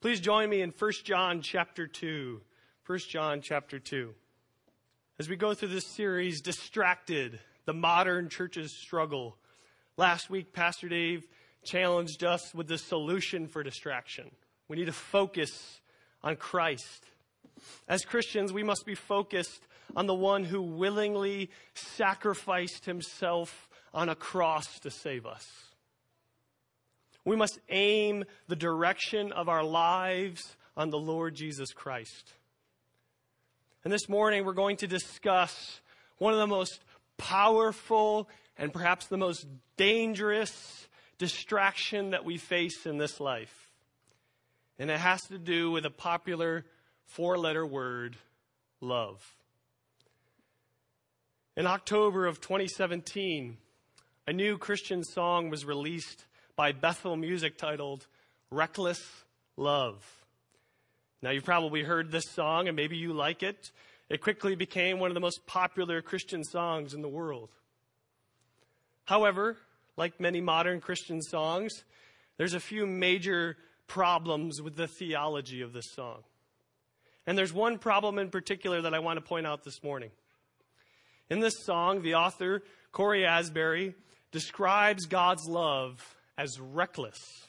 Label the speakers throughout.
Speaker 1: Please join me in 1 John chapter 2. 1 John chapter 2. As we go through this series, Distracted, the modern church's struggle. Last week, Pastor Dave challenged us with the solution for distraction. We need to focus on Christ. As Christians, we must be focused on the one who willingly sacrificed himself on a cross to save us. We must aim the direction of our lives on the Lord Jesus Christ. And this morning we're going to discuss one of the most powerful and perhaps the most dangerous distraction that we face in this life. And it has to do with a popular four letter word, love. In October of 2017, a new Christian song was released by Bethel Music titled Reckless Love. Now, you've probably heard this song and maybe you like it. It quickly became one of the most popular Christian songs in the world. However, like many modern Christian songs, there's a few major problems with the theology of this song. And there's one problem in particular that I want to point out this morning. In this song, the author, Cory Asbury, describes God's love as reckless,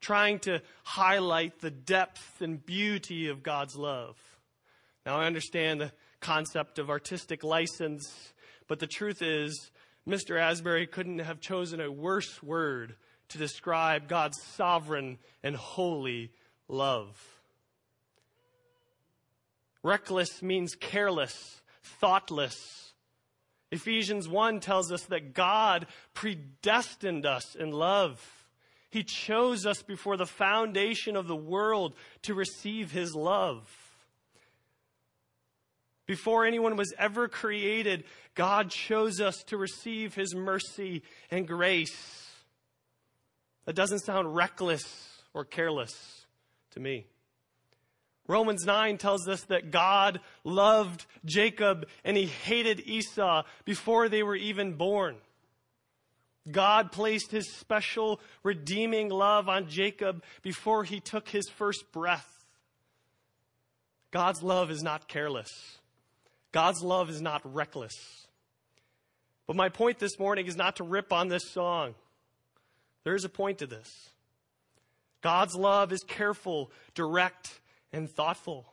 Speaker 1: trying to highlight the depth and beauty of God's love. Now, I understand the concept of artistic license, but the truth is, Mr. Asbury couldn't have chosen a worse word to describe God's sovereign and holy love. Reckless means careless, thoughtless, Ephesians 1 tells us that God predestined us in love. He chose us before the foundation of the world to receive His love. Before anyone was ever created, God chose us to receive His mercy and grace. That doesn't sound reckless or careless to me. Romans 9 tells us that God loved Jacob and he hated Esau before they were even born. God placed his special redeeming love on Jacob before he took his first breath. God's love is not careless. God's love is not reckless. But my point this morning is not to rip on this song. There is a point to this. God's love is careful, direct, and thoughtful.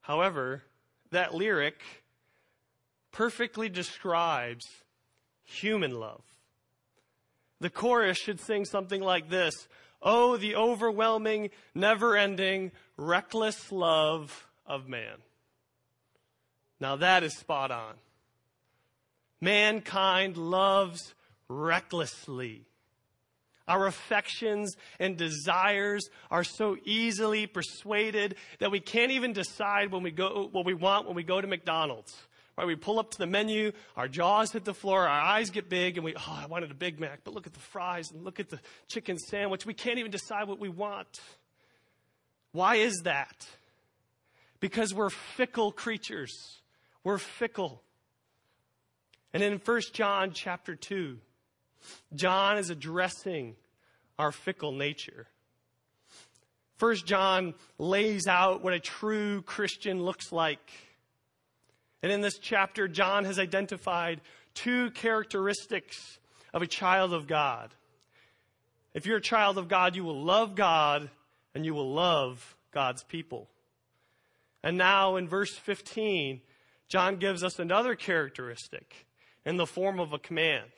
Speaker 1: However, that lyric perfectly describes human love. The chorus should sing something like this Oh, the overwhelming, never ending, reckless love of man. Now that is spot on. Mankind loves recklessly. Our affections and desires are so easily persuaded that we can't even decide when we go, what we want when we go to McDonald's. Right? We pull up to the menu, our jaws hit the floor, our eyes get big, and we, oh, I wanted a Big Mac, but look at the fries and look at the chicken sandwich. We can't even decide what we want. Why is that? Because we're fickle creatures. We're fickle. And in 1 John chapter 2, John is addressing our fickle nature. First John lays out what a true Christian looks like. And in this chapter, John has identified two characteristics of a child of God. If you're a child of God, you will love God and you will love God's people. And now in verse 15, John gives us another characteristic in the form of a command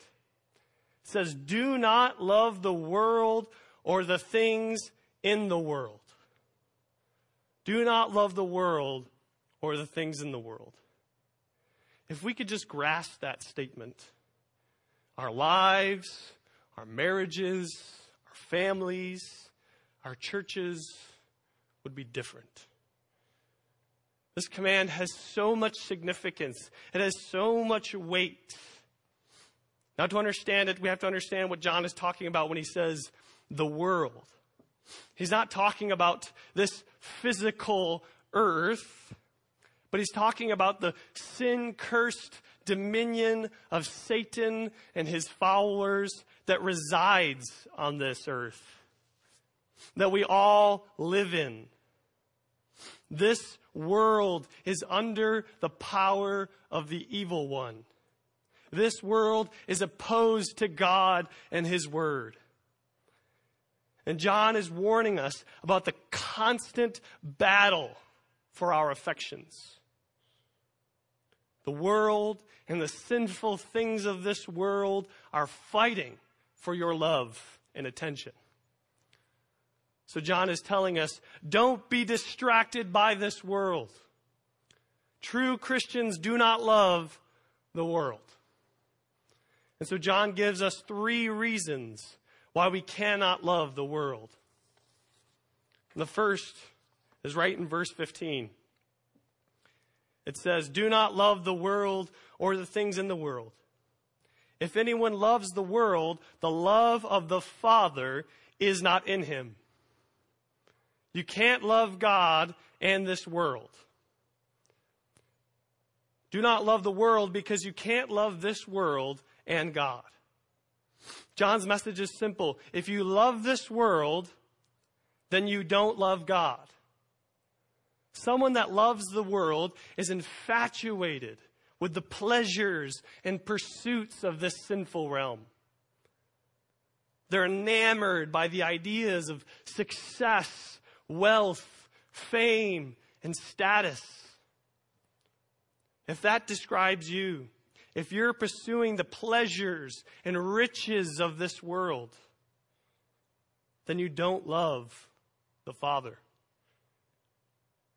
Speaker 1: says, Do not love the world or the things in the world. Do not love the world or the things in the world. If we could just grasp that statement, our lives, our marriages, our families, our churches would be different. This command has so much significance, it has so much weight. Now, to understand it, we have to understand what John is talking about when he says the world. He's not talking about this physical earth, but he's talking about the sin cursed dominion of Satan and his followers that resides on this earth. that we all live in. This world is under the power of the evil one. This world is opposed to God and His Word. And John is warning us about the constant battle for our affections. The world and the sinful things of this world are fighting for your love and attention. So John is telling us, don't be distracted by this world. True Christians do not love the world. And so John gives us three reasons why we cannot love the world. The first is right in verse 15. It says, Do not love the world or the things in the world. If anyone loves the world, the love of the Father is not in him. You can't love God and this world. Do not love the world because you can't love this world and God. John's message is simple. If you love this world, then you don't love God. Someone that loves the world is infatuated with the pleasures and pursuits of this sinful realm. They're enamored by the ideas of success, wealth, fame, and status. If that describes you, if you're pursuing the pleasures and riches of this world, then you don't love the Father.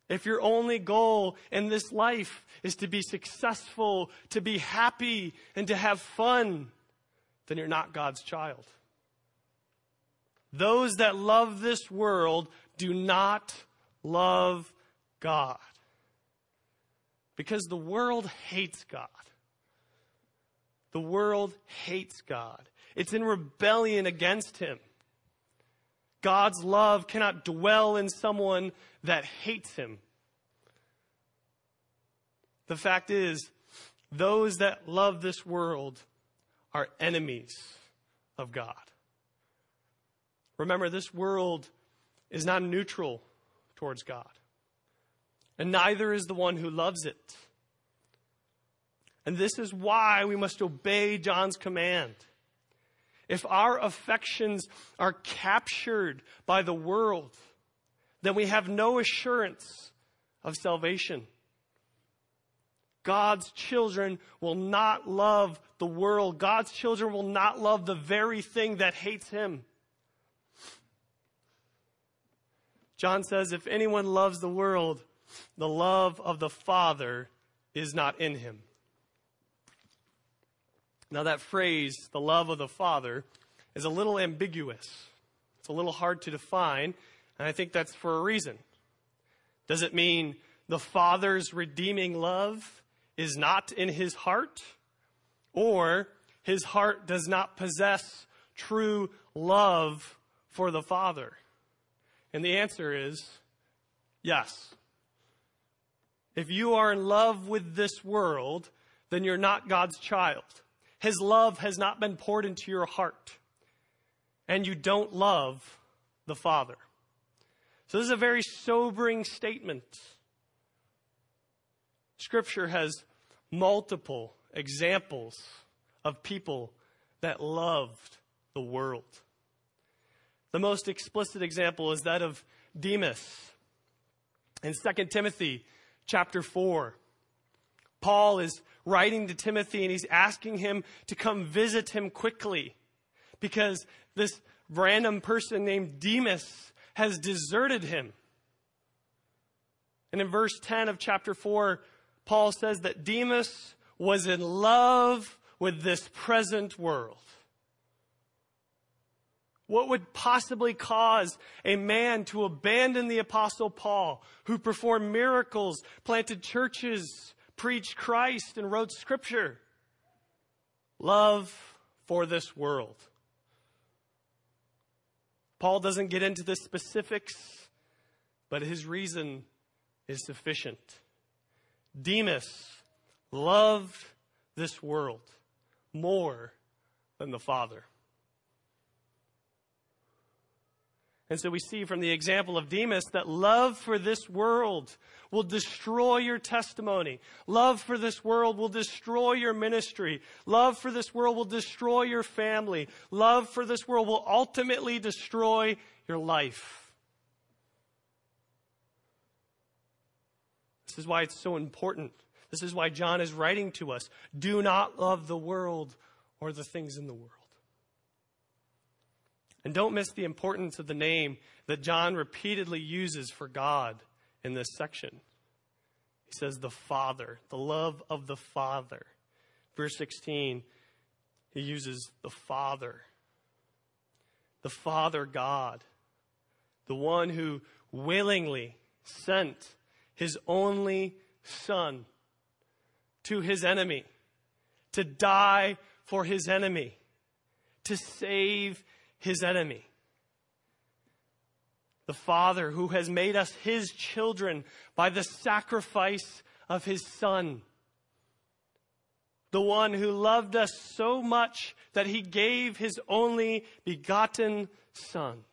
Speaker 1: If your only goal in this life is to be successful, to be happy, and to have fun, then you're not God's child. Those that love this world do not love God. Because the world hates God. The world hates God. It's in rebellion against Him. God's love cannot dwell in someone that hates Him. The fact is, those that love this world are enemies of God. Remember, this world is not neutral towards God, and neither is the one who loves it. And this is why we must obey John's command. If our affections are captured by the world, then we have no assurance of salvation. God's children will not love the world. God's children will not love the very thing that hates him. John says, if anyone loves the world, the love of the Father is not in him. Now, that phrase, the love of the Father, is a little ambiguous. It's a little hard to define, and I think that's for a reason. Does it mean the Father's redeeming love is not in his heart? Or his heart does not possess true love for the Father? And the answer is yes. If you are in love with this world, then you're not God's child. His love has not been poured into your heart. And you don't love the Father. So this is a very sobering statement. Scripture has multiple examples of people that loved the world. The most explicit example is that of Demas. In 2 Timothy chapter 4, Paul is writing to Timothy and he's asking him to come visit him quickly because this random person named Demas has deserted him. And in verse 10 of chapter 4, Paul says that Demas was in love with this present world. What would possibly cause a man to abandon the apostle Paul, who performed miracles, planted churches, preached Christ and wrote scripture. Love for this world. Paul doesn't get into the specifics, but his reason is sufficient. Demas loved this world more than the Father. And so we see from the example of Demas that love for this world will destroy your testimony. Love for this world will destroy your ministry. Love for this world will destroy your family. Love for this world will ultimately destroy your life. This is why it's so important. This is why John is writing to us. Do not love the world or the things in the world. And don't miss the importance of the name that John repeatedly uses for God in this section. He says, the Father, the love of the Father. Verse 16, he uses the Father, the Father God, the one who willingly sent his only Son to his enemy, to die for his enemy, to save his enemy. The Father who has made us his children by the sacrifice of his Son. The one who loved us so much that he gave his only begotten Son.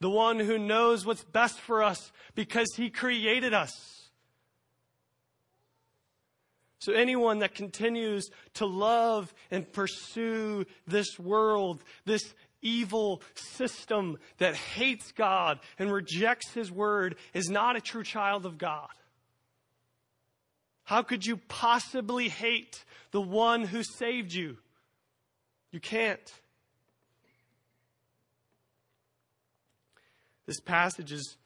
Speaker 1: The one who knows what's best for us because he created us so anyone that continues to love and pursue this world, this evil system that hates God and rejects His word is not a true child of God. How could you possibly hate the one who saved you? You can't. This passage is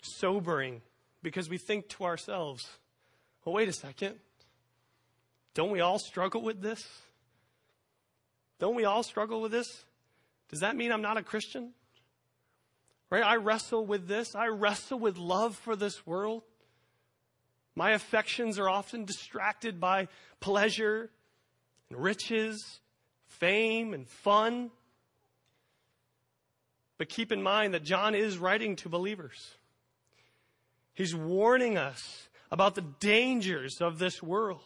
Speaker 1: sobering because we think to ourselves, well, wait a second. Don't we all struggle with this? Don't we all struggle with this? Does that mean I'm not a Christian? Right? I wrestle with this. I wrestle with love for this world. My affections are often distracted by pleasure and riches, fame and fun. But keep in mind that John is writing to believers. He's warning us about the dangers of this world.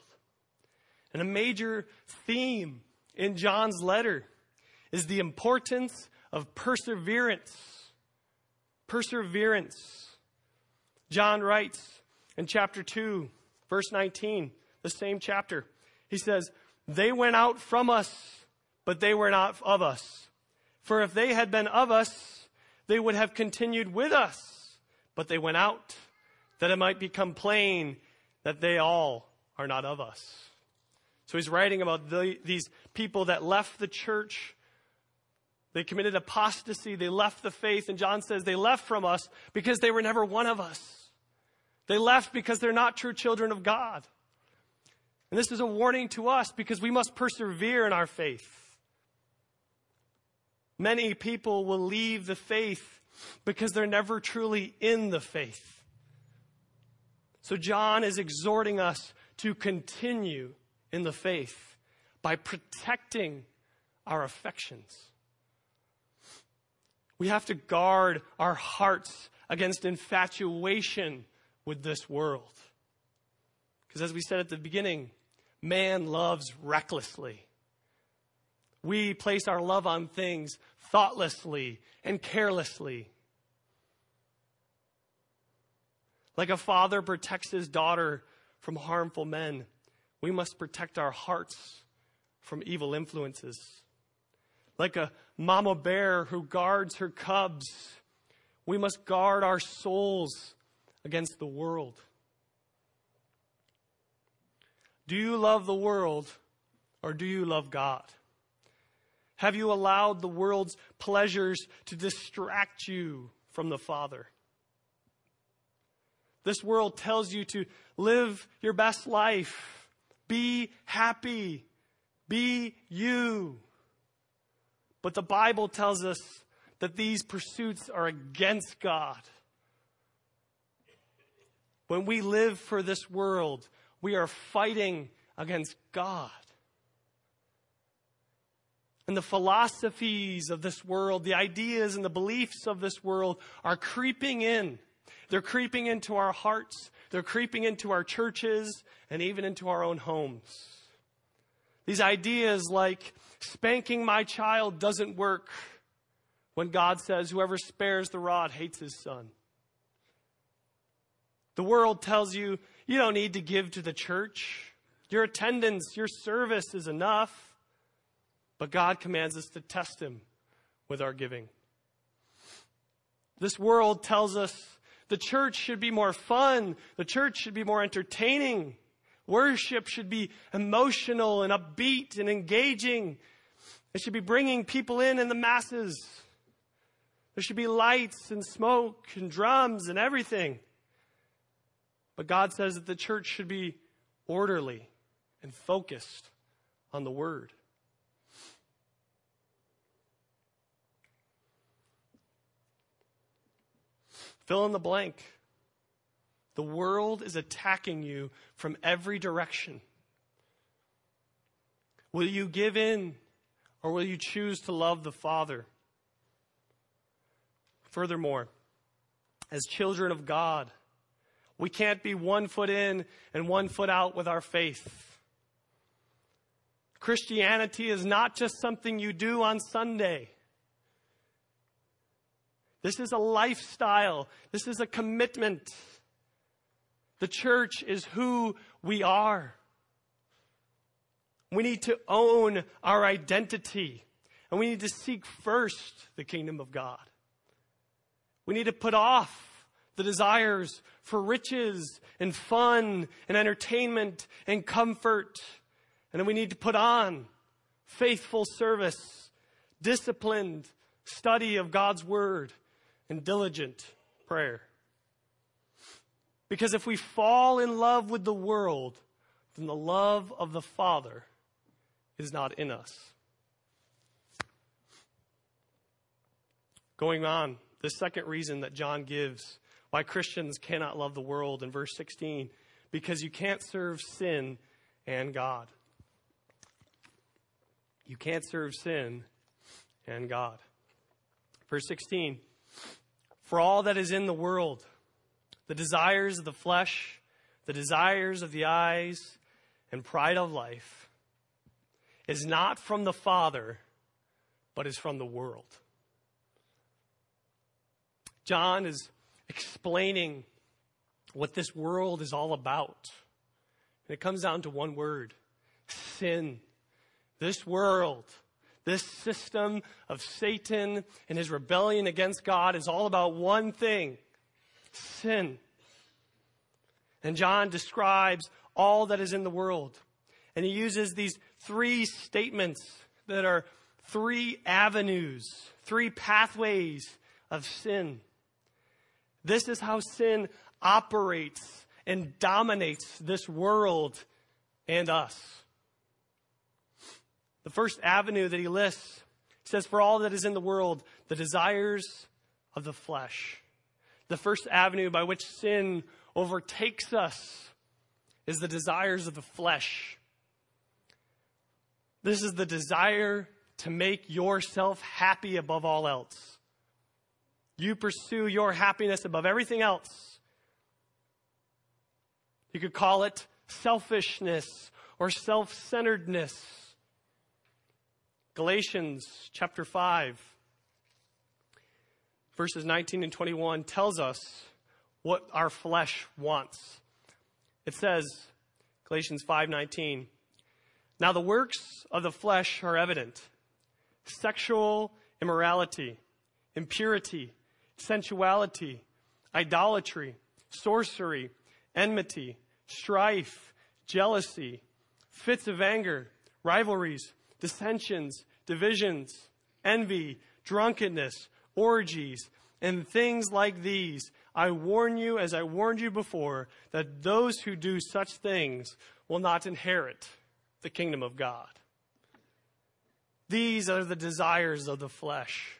Speaker 1: And a major theme in John's letter is the importance of perseverance. Perseverance. John writes in chapter 2, verse 19, the same chapter. He says, They went out from us, but they were not of us. For if they had been of us, they would have continued with us. But they went out, that it might become plain that they all are not of us. So he's writing about the, these people that left the church. They committed apostasy. They left the faith. And John says they left from us because they were never one of us. They left because they're not true children of God. And this is a warning to us because we must persevere in our faith. Many people will leave the faith because they're never truly in the faith. So John is exhorting us to continue in the faith by protecting our affections. We have to guard our hearts against infatuation with this world. Because as we said at the beginning, man loves recklessly. We place our love on things thoughtlessly and carelessly. Like a father protects his daughter from harmful men, we must protect our hearts from evil influences. Like a mama bear who guards her cubs, we must guard our souls against the world. Do you love the world or do you love God? Have you allowed the world's pleasures to distract you from the Father? This world tells you to live your best life be happy. Be you. But the Bible tells us that these pursuits are against God. When we live for this world, we are fighting against God. And the philosophies of this world, the ideas and the beliefs of this world are creeping in. They're creeping into our hearts. They're creeping into our churches and even into our own homes. These ideas like spanking my child doesn't work, when God says, Whoever spares the rod hates his son. The world tells you you don't need to give to the church. Your attendance, your service is enough. But God commands us to test Him with our giving. This world tells us the church should be more fun, the church should be more entertaining, worship should be emotional and upbeat and engaging. It should be bringing people in in the masses. There should be lights and smoke and drums and everything. But God says that the church should be orderly and focused on the Word. Fill in the blank. The world is attacking you from every direction. Will you give in or will you choose to love the Father? Furthermore, as children of God, we can't be one foot in and one foot out with our faith. Christianity is not just something you do on Sunday. This is a lifestyle. This is a commitment. The church is who we are. We need to own our identity and we need to seek first the kingdom of God. We need to put off the desires for riches and fun and entertainment and comfort. And then we need to put on faithful service, disciplined study of God's word, and diligent prayer. Because if we fall in love with the world, then the love of the Father is not in us. Going on, the second reason that John gives why Christians cannot love the world in verse 16 because you can't serve sin and God. You can't serve sin and God. Verse 16 For all that is in the world, the desires of the flesh, the desires of the eyes, and pride of life, is not from the Father, but is from the world. John is explaining what this world is all about. And it comes down to one word sin. This world, this system of Satan and his rebellion against God is all about one thing sin. And John describes all that is in the world. And he uses these three statements that are three avenues, three pathways of sin. This is how sin operates and dominates this world and us. The first avenue that he lists says, For all that is in the world, the desires of the flesh. The first avenue by which sin overtakes us is the desires of the flesh. This is the desire to make yourself happy above all else. You pursue your happiness above everything else. You could call it selfishness or self centeredness. Galatians chapter 5, verses 19 and 21 tells us what our flesh wants. It says, Galatians 5:19, "Now the works of the flesh are evident: sexual immorality, impurity, sensuality, idolatry, sorcery, enmity, strife, jealousy, fits of anger, rivalries, dissensions, divisions, envy, drunkenness, orgies, and things like these. I warn you, as I warned you before, that those who do such things will not inherit the kingdom of God. These are the desires of the flesh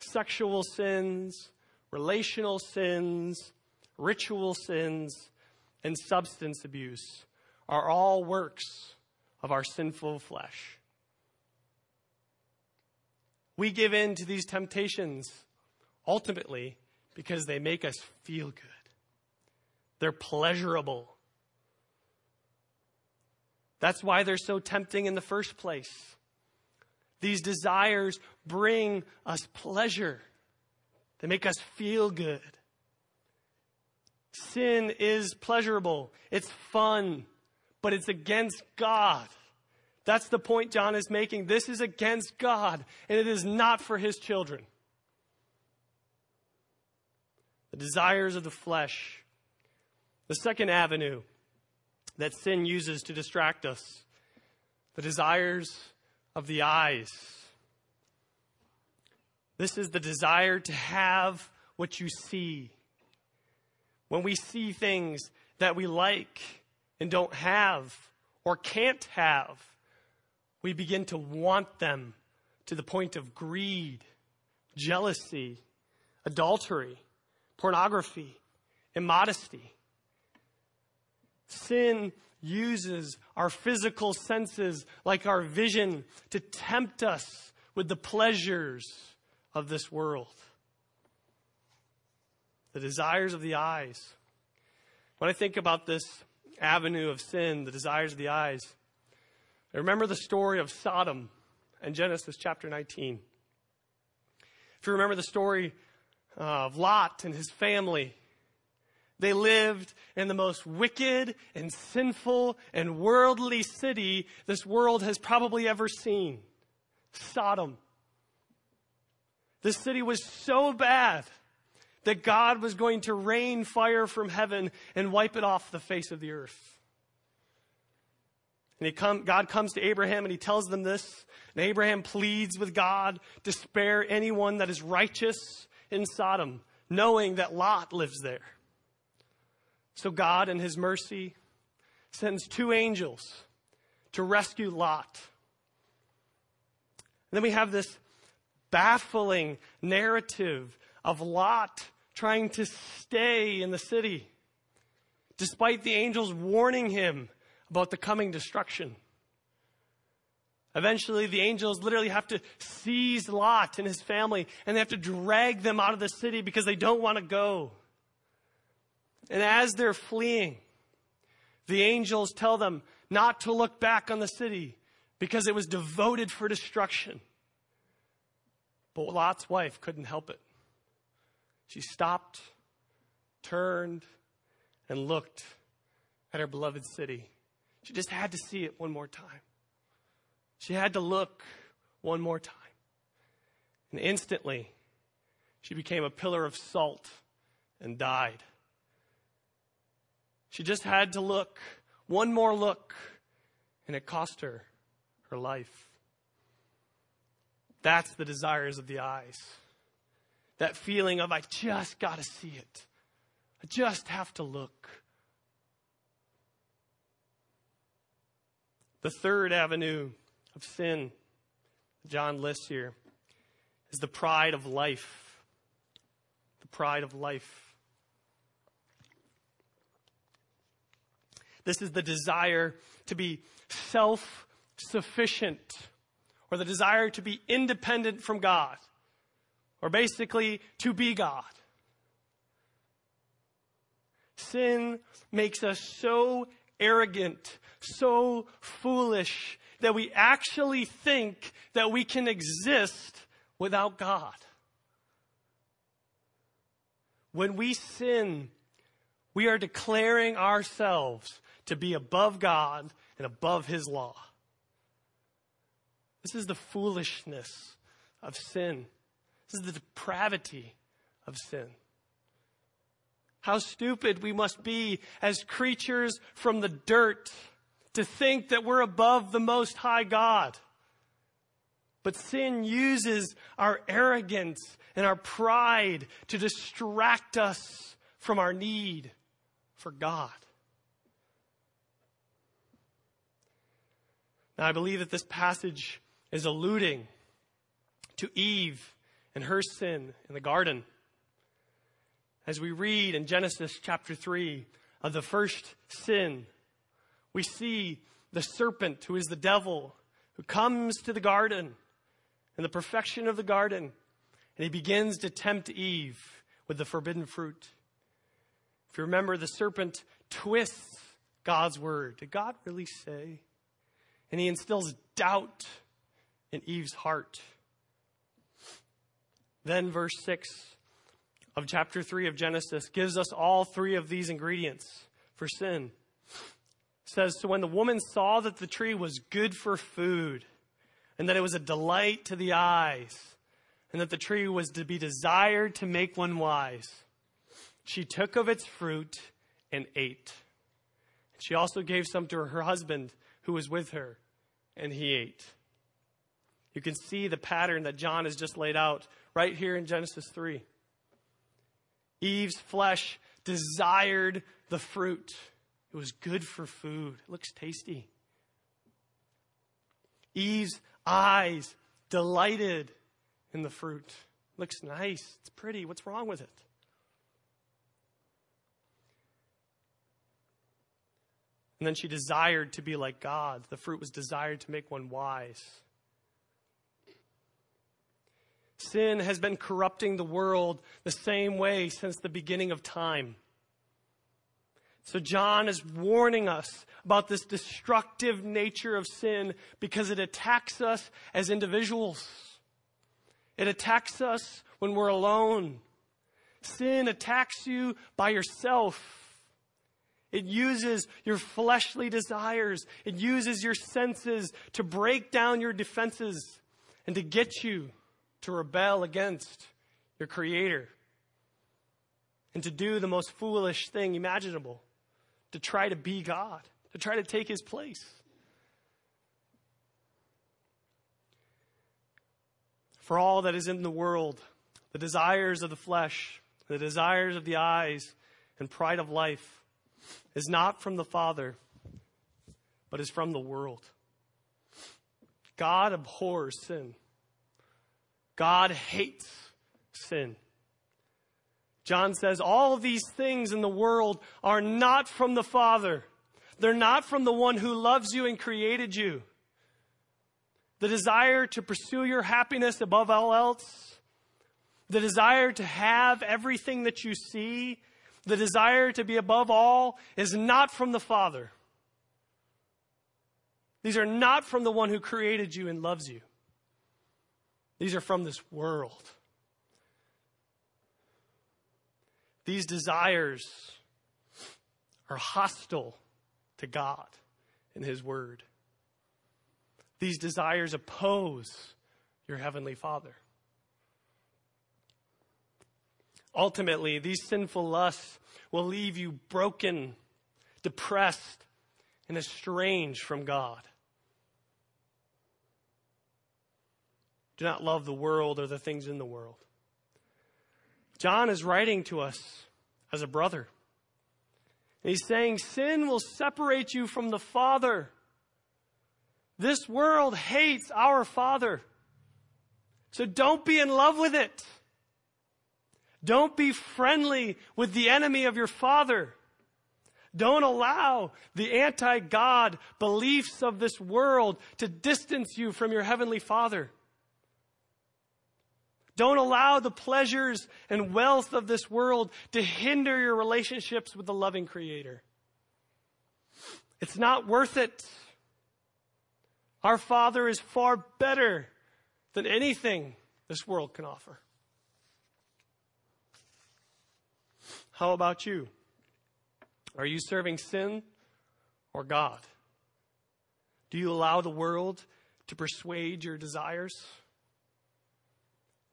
Speaker 1: sexual sins, relational sins, ritual sins, and substance abuse are all works of our sinful flesh. We give in to these temptations ultimately because they make us feel good. They're pleasurable. That's why they're so tempting in the first place. These desires bring us pleasure. They make us feel good. Sin is pleasurable. It's fun, but it's against God. That's the point John is making. This is against God, and it is not for his children. The desires of the flesh. The second avenue that sin uses to distract us. The desires of the eyes. This is the desire to have what you see. When we see things that we like and don't have or can't have, we begin to want them to the point of greed, jealousy, adultery, pornography, immodesty. Sin uses our physical senses, like our vision, to tempt us with the pleasures of this world. The desires of the eyes. When I think about this avenue of sin, the desires of the eyes, I remember the story of Sodom and Genesis chapter 19. If you remember the story of Lot and his family, they lived in the most wicked and sinful and worldly city this world has probably ever seen Sodom. This city was so bad that God was going to rain fire from heaven and wipe it off the face of the earth. And come, God comes to Abraham and he tells them this. And Abraham pleads with God to spare anyone that is righteous in Sodom, knowing that Lot lives there. So God, in his mercy, sends two angels to rescue Lot. And then we have this baffling narrative of Lot trying to stay in the city, despite the angels warning him about the coming destruction. Eventually, the angels literally have to seize Lot and his family, and they have to drag them out of the city because they don't want to go. And as they're fleeing, the angels tell them not to look back on the city because it was devoted for destruction. But Lot's wife couldn't help it. She stopped, turned, and looked at her beloved city. She just had to see it one more time. She had to look one more time. And instantly, she became a pillar of salt and died. She just had to look, one more look, and it cost her her life. That's the desires of the eyes. That feeling of, I just got to see it. I just have to look. The third avenue of sin John lists here is the pride of life. The pride of life. This is the desire to be self sufficient or the desire to be independent from God or basically to be God. Sin makes us so arrogant, so foolish that we actually think that we can exist without God. When we sin, we are declaring ourselves to be above God and above His law. This is the foolishness of sin. This is the depravity of sin. How stupid we must be as creatures from the dirt to think that we're above the Most High God. But sin uses our arrogance and our pride to distract us from our need for God. Now, I believe that this passage is alluding to Eve and her sin in the garden. As we read in Genesis chapter 3 of the first sin, we see the serpent, who is the devil, who comes to the garden in the perfection of the garden, and he begins to tempt Eve with the forbidden fruit. If you remember, the serpent twists God's word. Did God really say? and he instills doubt in Eve's heart. Then, verse 6 of chapter 3 of Genesis gives us all three of these ingredients for sin. It says, So when the woman saw that the tree was good for food, and that it was a delight to the eyes, and that the tree was to be desired to make one wise, she took of its fruit and ate. She also gave some to her husband who was with her, and he ate. You can see the pattern that John has just laid out right here in Genesis 3. Eve's flesh desired the fruit. It was good for food. It looks tasty. Eve's eyes delighted in the fruit. It looks nice. It's pretty. What's wrong with it? And then she desired to be like God. The fruit was desired to make one wise. Sin has been corrupting the world the same way since the beginning of time. So, John is warning us about this destructive nature of sin because it attacks us as individuals. It attacks us when we're alone. Sin attacks you by yourself. It uses your fleshly desires. It uses your senses to break down your defenses and to get you to rebel against your Creator and to do the most foolish thing imaginable to try to be God, to try to take His place. For all that is in the world, the desires of the flesh, the desires of the eyes, and pride of life is not from the Father, but is from the world. God abhors sin. God hates sin. John says all these things in the world are not from the Father. They're not from the one who loves you and created you. The desire to pursue your happiness above all else, the desire to have everything that you see the desire to be above all is not from the Father. These are not from the one who created you and loves you. These are from this world. These desires are hostile to God and His Word. These desires oppose your Heavenly Father. Ultimately, these sinful lusts will leave you broken, depressed, and estranged from God. Do not love the world or the things in the world. John is writing to us as a brother. And he's saying, Sin will separate you from the Father. This world hates our Father. So don't be in love with it. Don't be friendly with the enemy of your father. Don't allow the anti God beliefs of this world to distance you from your heavenly Father. Don't allow the pleasures and wealth of this world to hinder your relationships with the loving Creator. It's not worth it. Our Father is far better than anything this world can offer. How about you? Are you serving sin or God? Do you allow the world to persuade your desires?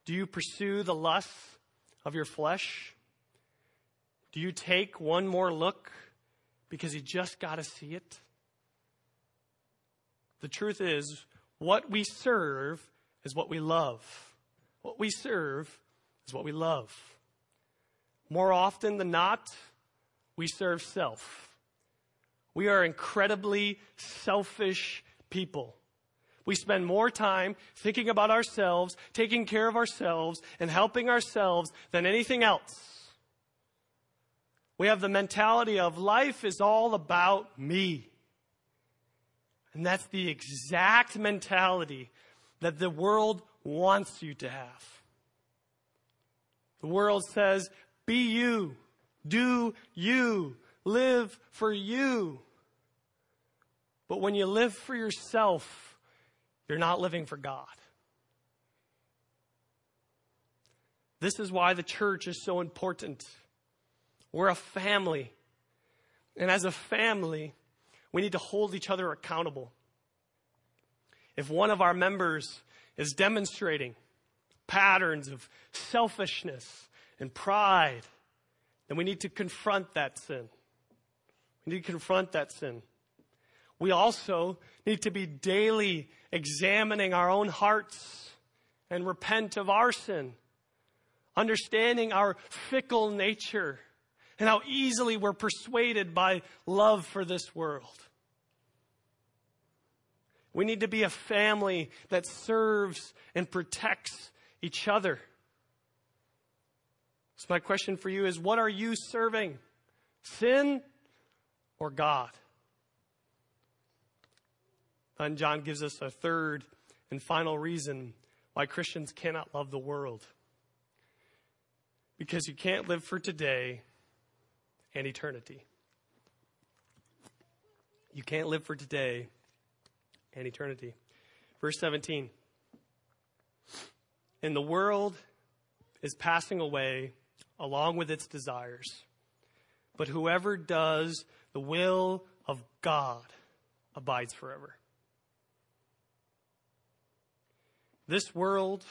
Speaker 1: Do you pursue the lusts of your flesh? Do you take one more look because you just got to see it? The truth is, what we serve is what we love. What we serve is what we love. More often than not, we serve self. We are incredibly selfish people. We spend more time thinking about ourselves, taking care of ourselves, and helping ourselves than anything else. We have the mentality of life is all about me. And that's the exact mentality that the world wants you to have. The world says be you. Do you. Live for you. But when you live for yourself, you're not living for God. This is why the church is so important. We're a family. And as a family, we need to hold each other accountable. If one of our members is demonstrating patterns of selfishness and pride, then we need to confront that sin. We need to confront that sin. We also need to be daily examining our own hearts and repent of our sin understanding our fickle nature and how easily we're persuaded by love for this world. We need to be a family that serves and protects each other. So, my question for you is what are you serving? Sin or God? And John gives us a third and final reason why Christians cannot love the world because you can't live for today and eternity. You can't live for today and eternity. Verse 17. And the world is passing away along with its desires. But whoever does the will of God abides forever. This world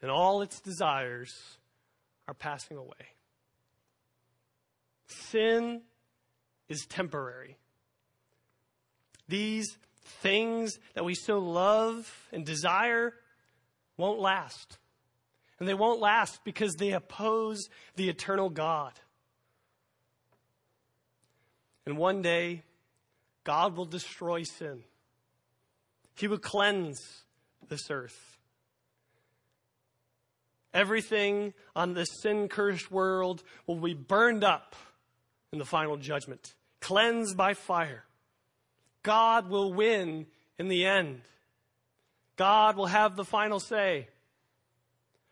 Speaker 1: and all its desires are passing away. Sin is temporary. These things that we so love and desire won't last. And they won't last because they oppose the eternal God. And one day, God will destroy sin. He will cleanse this earth. Everything on this sin cursed world will be burned up in the final judgment, cleansed by fire. God will win in the end. God will have the final say.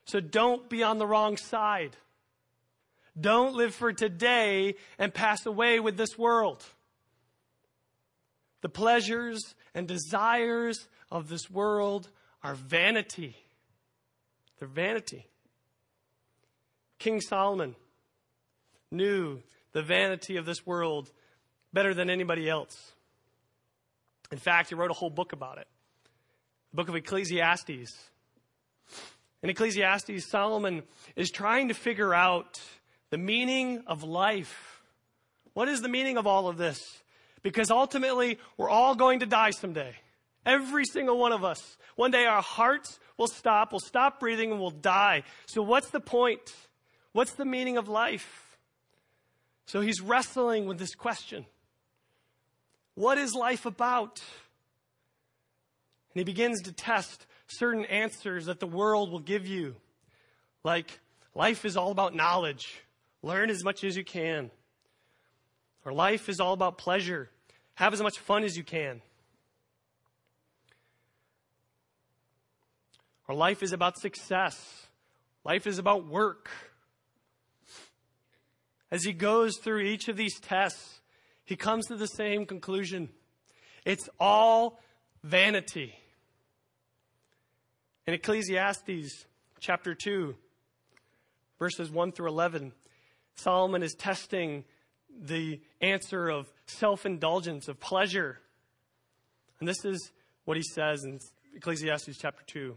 Speaker 1: So don't be on the wrong side. Don't live for today and pass away with this world. The pleasures and desires of this world are vanity. They're vanity. King Solomon knew the vanity of this world better than anybody else. In fact, he wrote a whole book about it. The book of Ecclesiastes. In Ecclesiastes, Solomon is trying to figure out the meaning of life. What is the meaning of all of this? Because ultimately, we're all going to die someday. Every single one of us. One day our hearts will stop, we'll stop breathing, and we'll die. So, what's the point? What's the meaning of life? So, he's wrestling with this question What is life about? And he begins to test certain answers that the world will give you. Like, life is all about knowledge, learn as much as you can. Or life is all about pleasure, have as much fun as you can. Our life is about success. Life is about work. As he goes through each of these tests, he comes to the same conclusion. It's all vanity. In Ecclesiastes chapter 2, verses 1 through 11, Solomon is testing the answer of self indulgence, of pleasure. And this is what he says in Ecclesiastes chapter 2.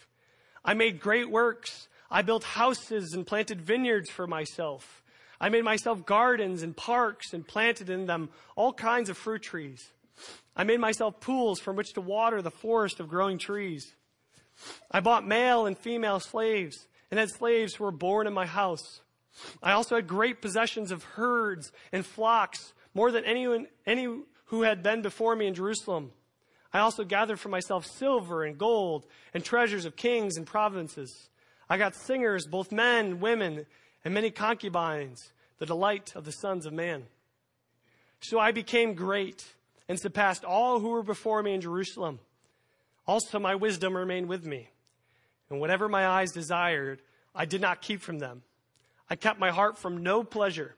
Speaker 1: I made great works. I built houses and planted vineyards for myself. I made myself gardens and parks and planted in them all kinds of fruit trees. I made myself pools from which to water the forest of growing trees. I bought male and female slaves and had slaves who were born in my house. I also had great possessions of herds and flocks, more than anyone, any who had been before me in Jerusalem. I also gathered for myself silver and gold and treasures of kings and provinces. I got singers, both men and women, and many concubines, the delight of the sons of man. So I became great and surpassed all who were before me in Jerusalem. Also, my wisdom remained with me. And whatever my eyes desired, I did not keep from them. I kept my heart from no pleasure,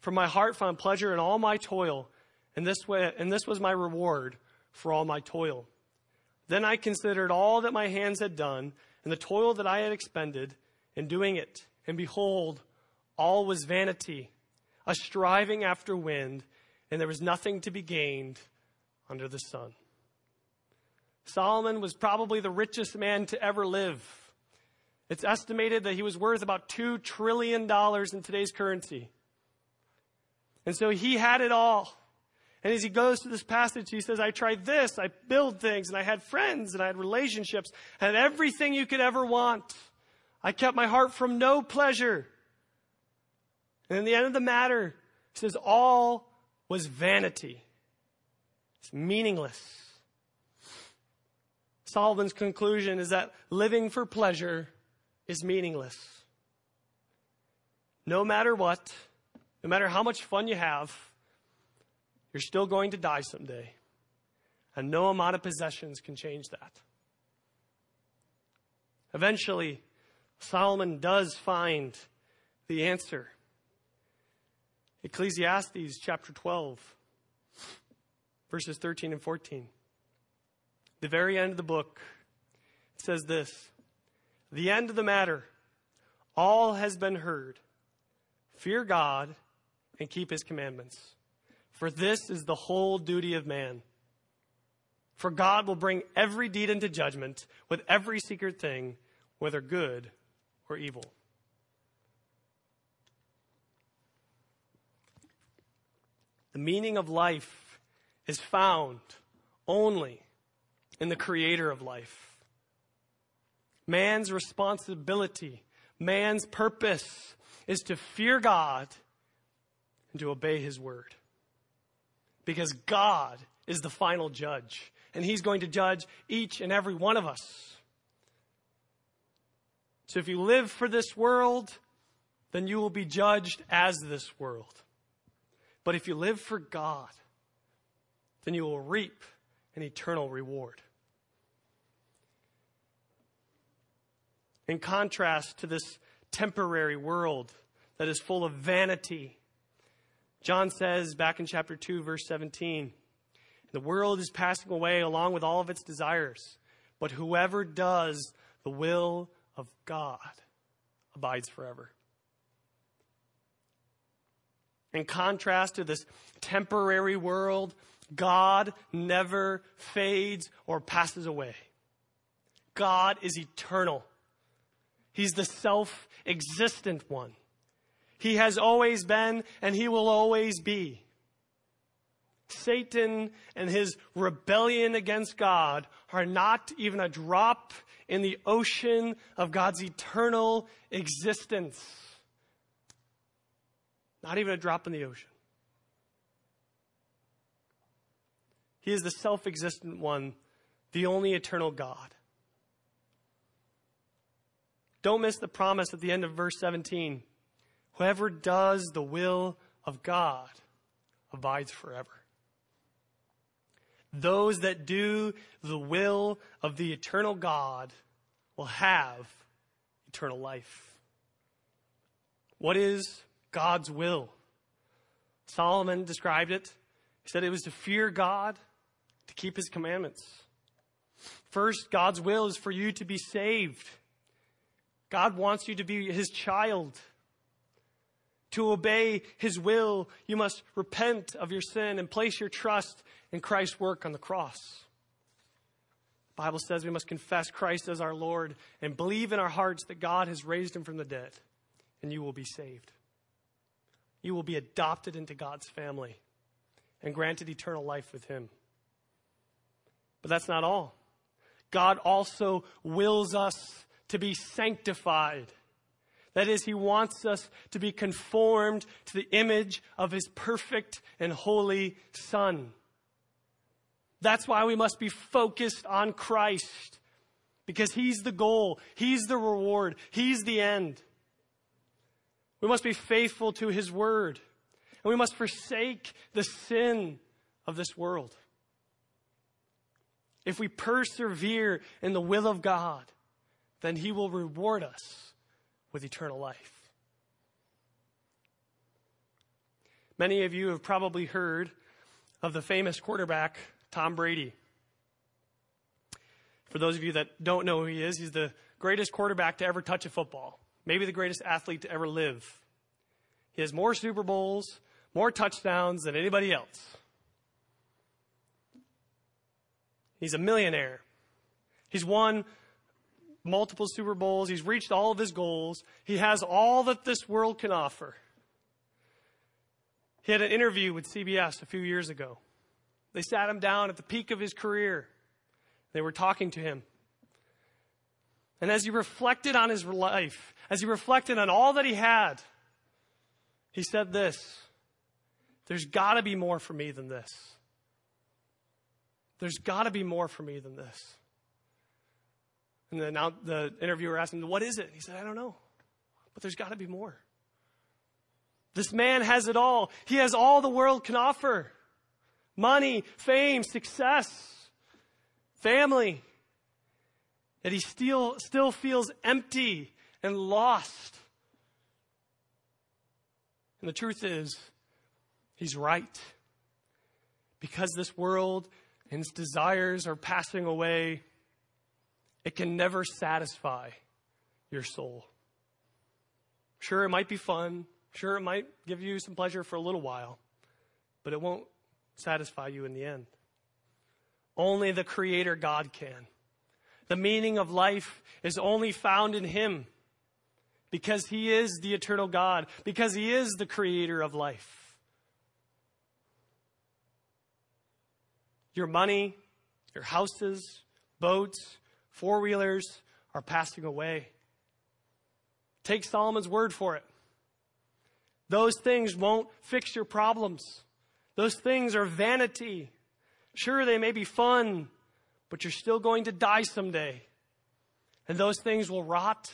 Speaker 1: for my heart found pleasure in all my toil, and this, way, and this was my reward for all my toil. Then I considered all that my hands had done, and the toil that I had expended in doing it. And behold, all was vanity, a striving after wind, and there was nothing to be gained under the sun. Solomon was probably the richest man to ever live. It's estimated that he was worth about $2 trillion in today's currency. And so he had it all. And as he goes to this passage, he says, I tried this, I built things, and I had friends, and I had relationships, had everything you could ever want. I kept my heart from no pleasure. And in the end of the matter, he says, all was vanity. It's meaningless. Solomon's conclusion is that living for pleasure is meaningless. No matter what, no matter how much fun you have, you're still going to die someday. And no amount of possessions can change that. Eventually, Solomon does find the answer. Ecclesiastes chapter 12, verses 13 and 14. The very end of the book says this The end of the matter, all has been heard. Fear God and keep his commandments for this is the whole duty of man. For God will bring every deed into judgment with every secret thing, whether good or evil. The meaning of life is found only in the creator of life. Man's responsibility, man's purpose is to fear God and to obey his word because God is the final judge, and He's going to judge each and every one of us. So if you live for this world, then you will be judged as this world. But if you live for God, then you will reap an eternal reward. In contrast to this temporary world that is full of vanity John says back in chapter 2, verse 17, the world is passing away along with all of its desires, but whoever does the will of God abides forever. In contrast to this temporary world, God never fades or passes away. God is eternal. He's the self existent one. He has always been and he will always be. Satan and his rebellion against God are not even a drop in the ocean of God's eternal existence. Not even a drop in the ocean. He is the self existent one, the only eternal God. Don't miss the promise at the end of verse 17. Whoever does the will of God abides forever. Those that do the will of the eternal God will have eternal life. What is God's will? Solomon described it. He said it was to fear God, to keep his commandments. First, God's will is for you to be saved. God wants you to be his child. To obey his will, you must repent of your sin and place your trust in Christ's work on the cross. The Bible says we must confess Christ as our Lord and believe in our hearts that God has raised him from the dead, and you will be saved. You will be adopted into God's family and granted eternal life with him. But that's not all. God also wills us to be sanctified that is, he wants us to be conformed to the image of his perfect and holy Son. That's why we must be focused on Christ because He's the goal, He's the reward, He's the end. We must be faithful to His word, and we must forsake the sin of this world. If we persevere in the will of God, then He will reward us with eternal life. Many of you have probably heard of the famous quarterback, Tom Brady. For those of you that don't know who he is, he's the greatest quarterback to ever touch a football, maybe the greatest athlete to ever live. He has more Super Bowls, more touchdowns than anybody else. He's a millionaire. He's won multiple Super Bowls. He's reached all of his goals. He has all that this world can offer. He had an interview with CBS a few years ago. They sat him down at the peak of his career. They were talking to him. And as he reflected on his life, as he reflected on all that he had, he said this There's got to be more for me than this. There's got to be more for me than this. And then now the interviewer asked him, What is it? He said, I don't know. But there's got to be more. This man has it all. He has all the world can offer money, fame, success, family. Yet he still, still feels empty and lost. And the truth is, he's right. Because this world and its desires are passing away, it can never satisfy your soul. Sure, it might be fun. Sure, it might give you some pleasure for a little while, but it won't satisfy you in the end. Only the Creator God can. The meaning of life is only found in Him because He is the eternal God, because He is the Creator of life. Your money, your houses, boats, four wheelers are passing away. Take Solomon's word for it. Those things won't fix your problems. Those things are vanity. Sure, they may be fun, but you're still going to die someday. And those things will rot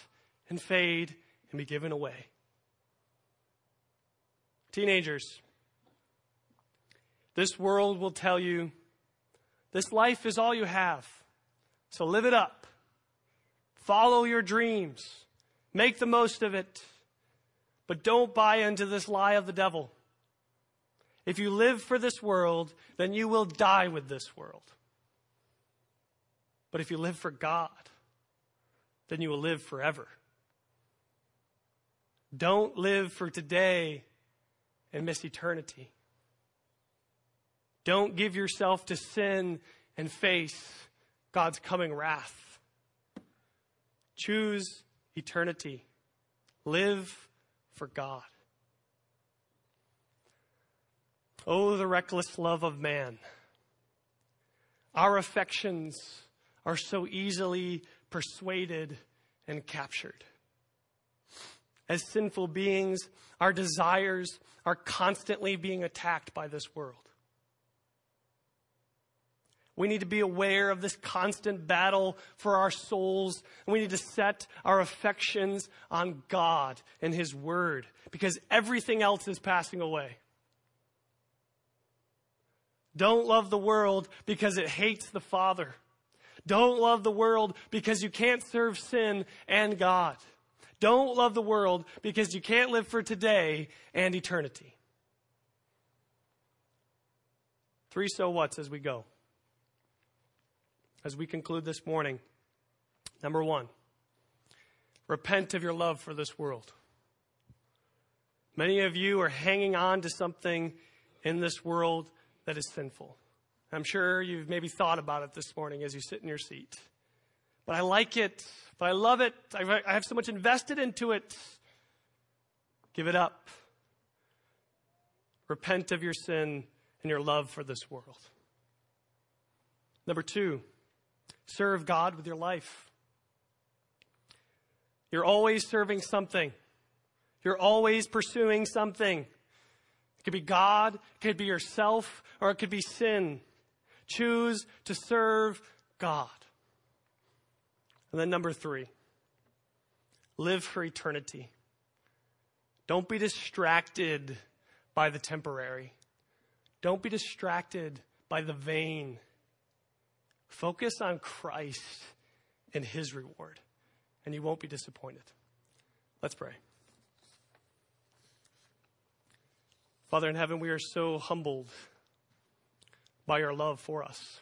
Speaker 1: and fade and be given away. Teenagers, this world will tell you this life is all you have. So live it up. Follow your dreams. Make the most of it. But don't buy into this lie of the devil. If you live for this world, then you will die with this world. But if you live for God, then you will live forever. Don't live for today and miss eternity. Don't give yourself to sin and face God's coming wrath. Choose eternity. Live for God. Oh, the reckless love of man. Our affections are so easily persuaded and captured. As sinful beings, our desires are constantly being attacked by this world. We need to be aware of this constant battle for our souls. And we need to set our affections on God and His Word because everything else is passing away. Don't love the world because it hates the Father. Don't love the world because you can't serve sin and God. Don't love the world because you can't live for today and eternity. Three so whats as we go as we conclude this morning. Number one, repent of your love for this world. Many of you are hanging on to something in this world that is sinful. I'm sure you've maybe thought about it this morning as you sit in your seat. But I like it, but I love it. I have so much invested into it. Give it up. Repent of your sin and your love for this world. Number two, serve God with your life. You're always serving something. You're always pursuing something. It could be God, it could be yourself, or it could be sin. Choose to serve God. And then number three, live for eternity. Don't be distracted by the temporary. Don't be distracted by the vain. Focus on Christ and his reward, and you won't be disappointed. Let's pray. Father in heaven, we are so humbled by your love for us.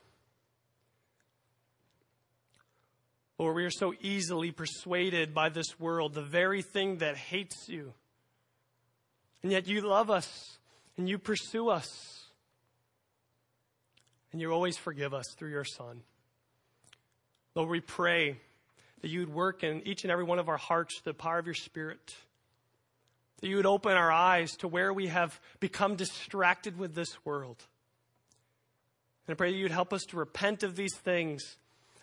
Speaker 1: Lord, we are so easily persuaded by this world, the very thing that hates you. And yet you love us and you pursue us. And you always forgive us through your Son. Lord, we pray that you would work in each and every one of our hearts the power of your Spirit. That you would open our eyes to where we have become distracted with this world. And I pray that you'd help us to repent of these things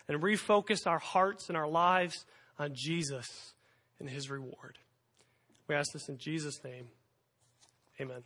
Speaker 1: and refocus our hearts and our lives on Jesus and his reward. We ask this in Jesus' name. Amen.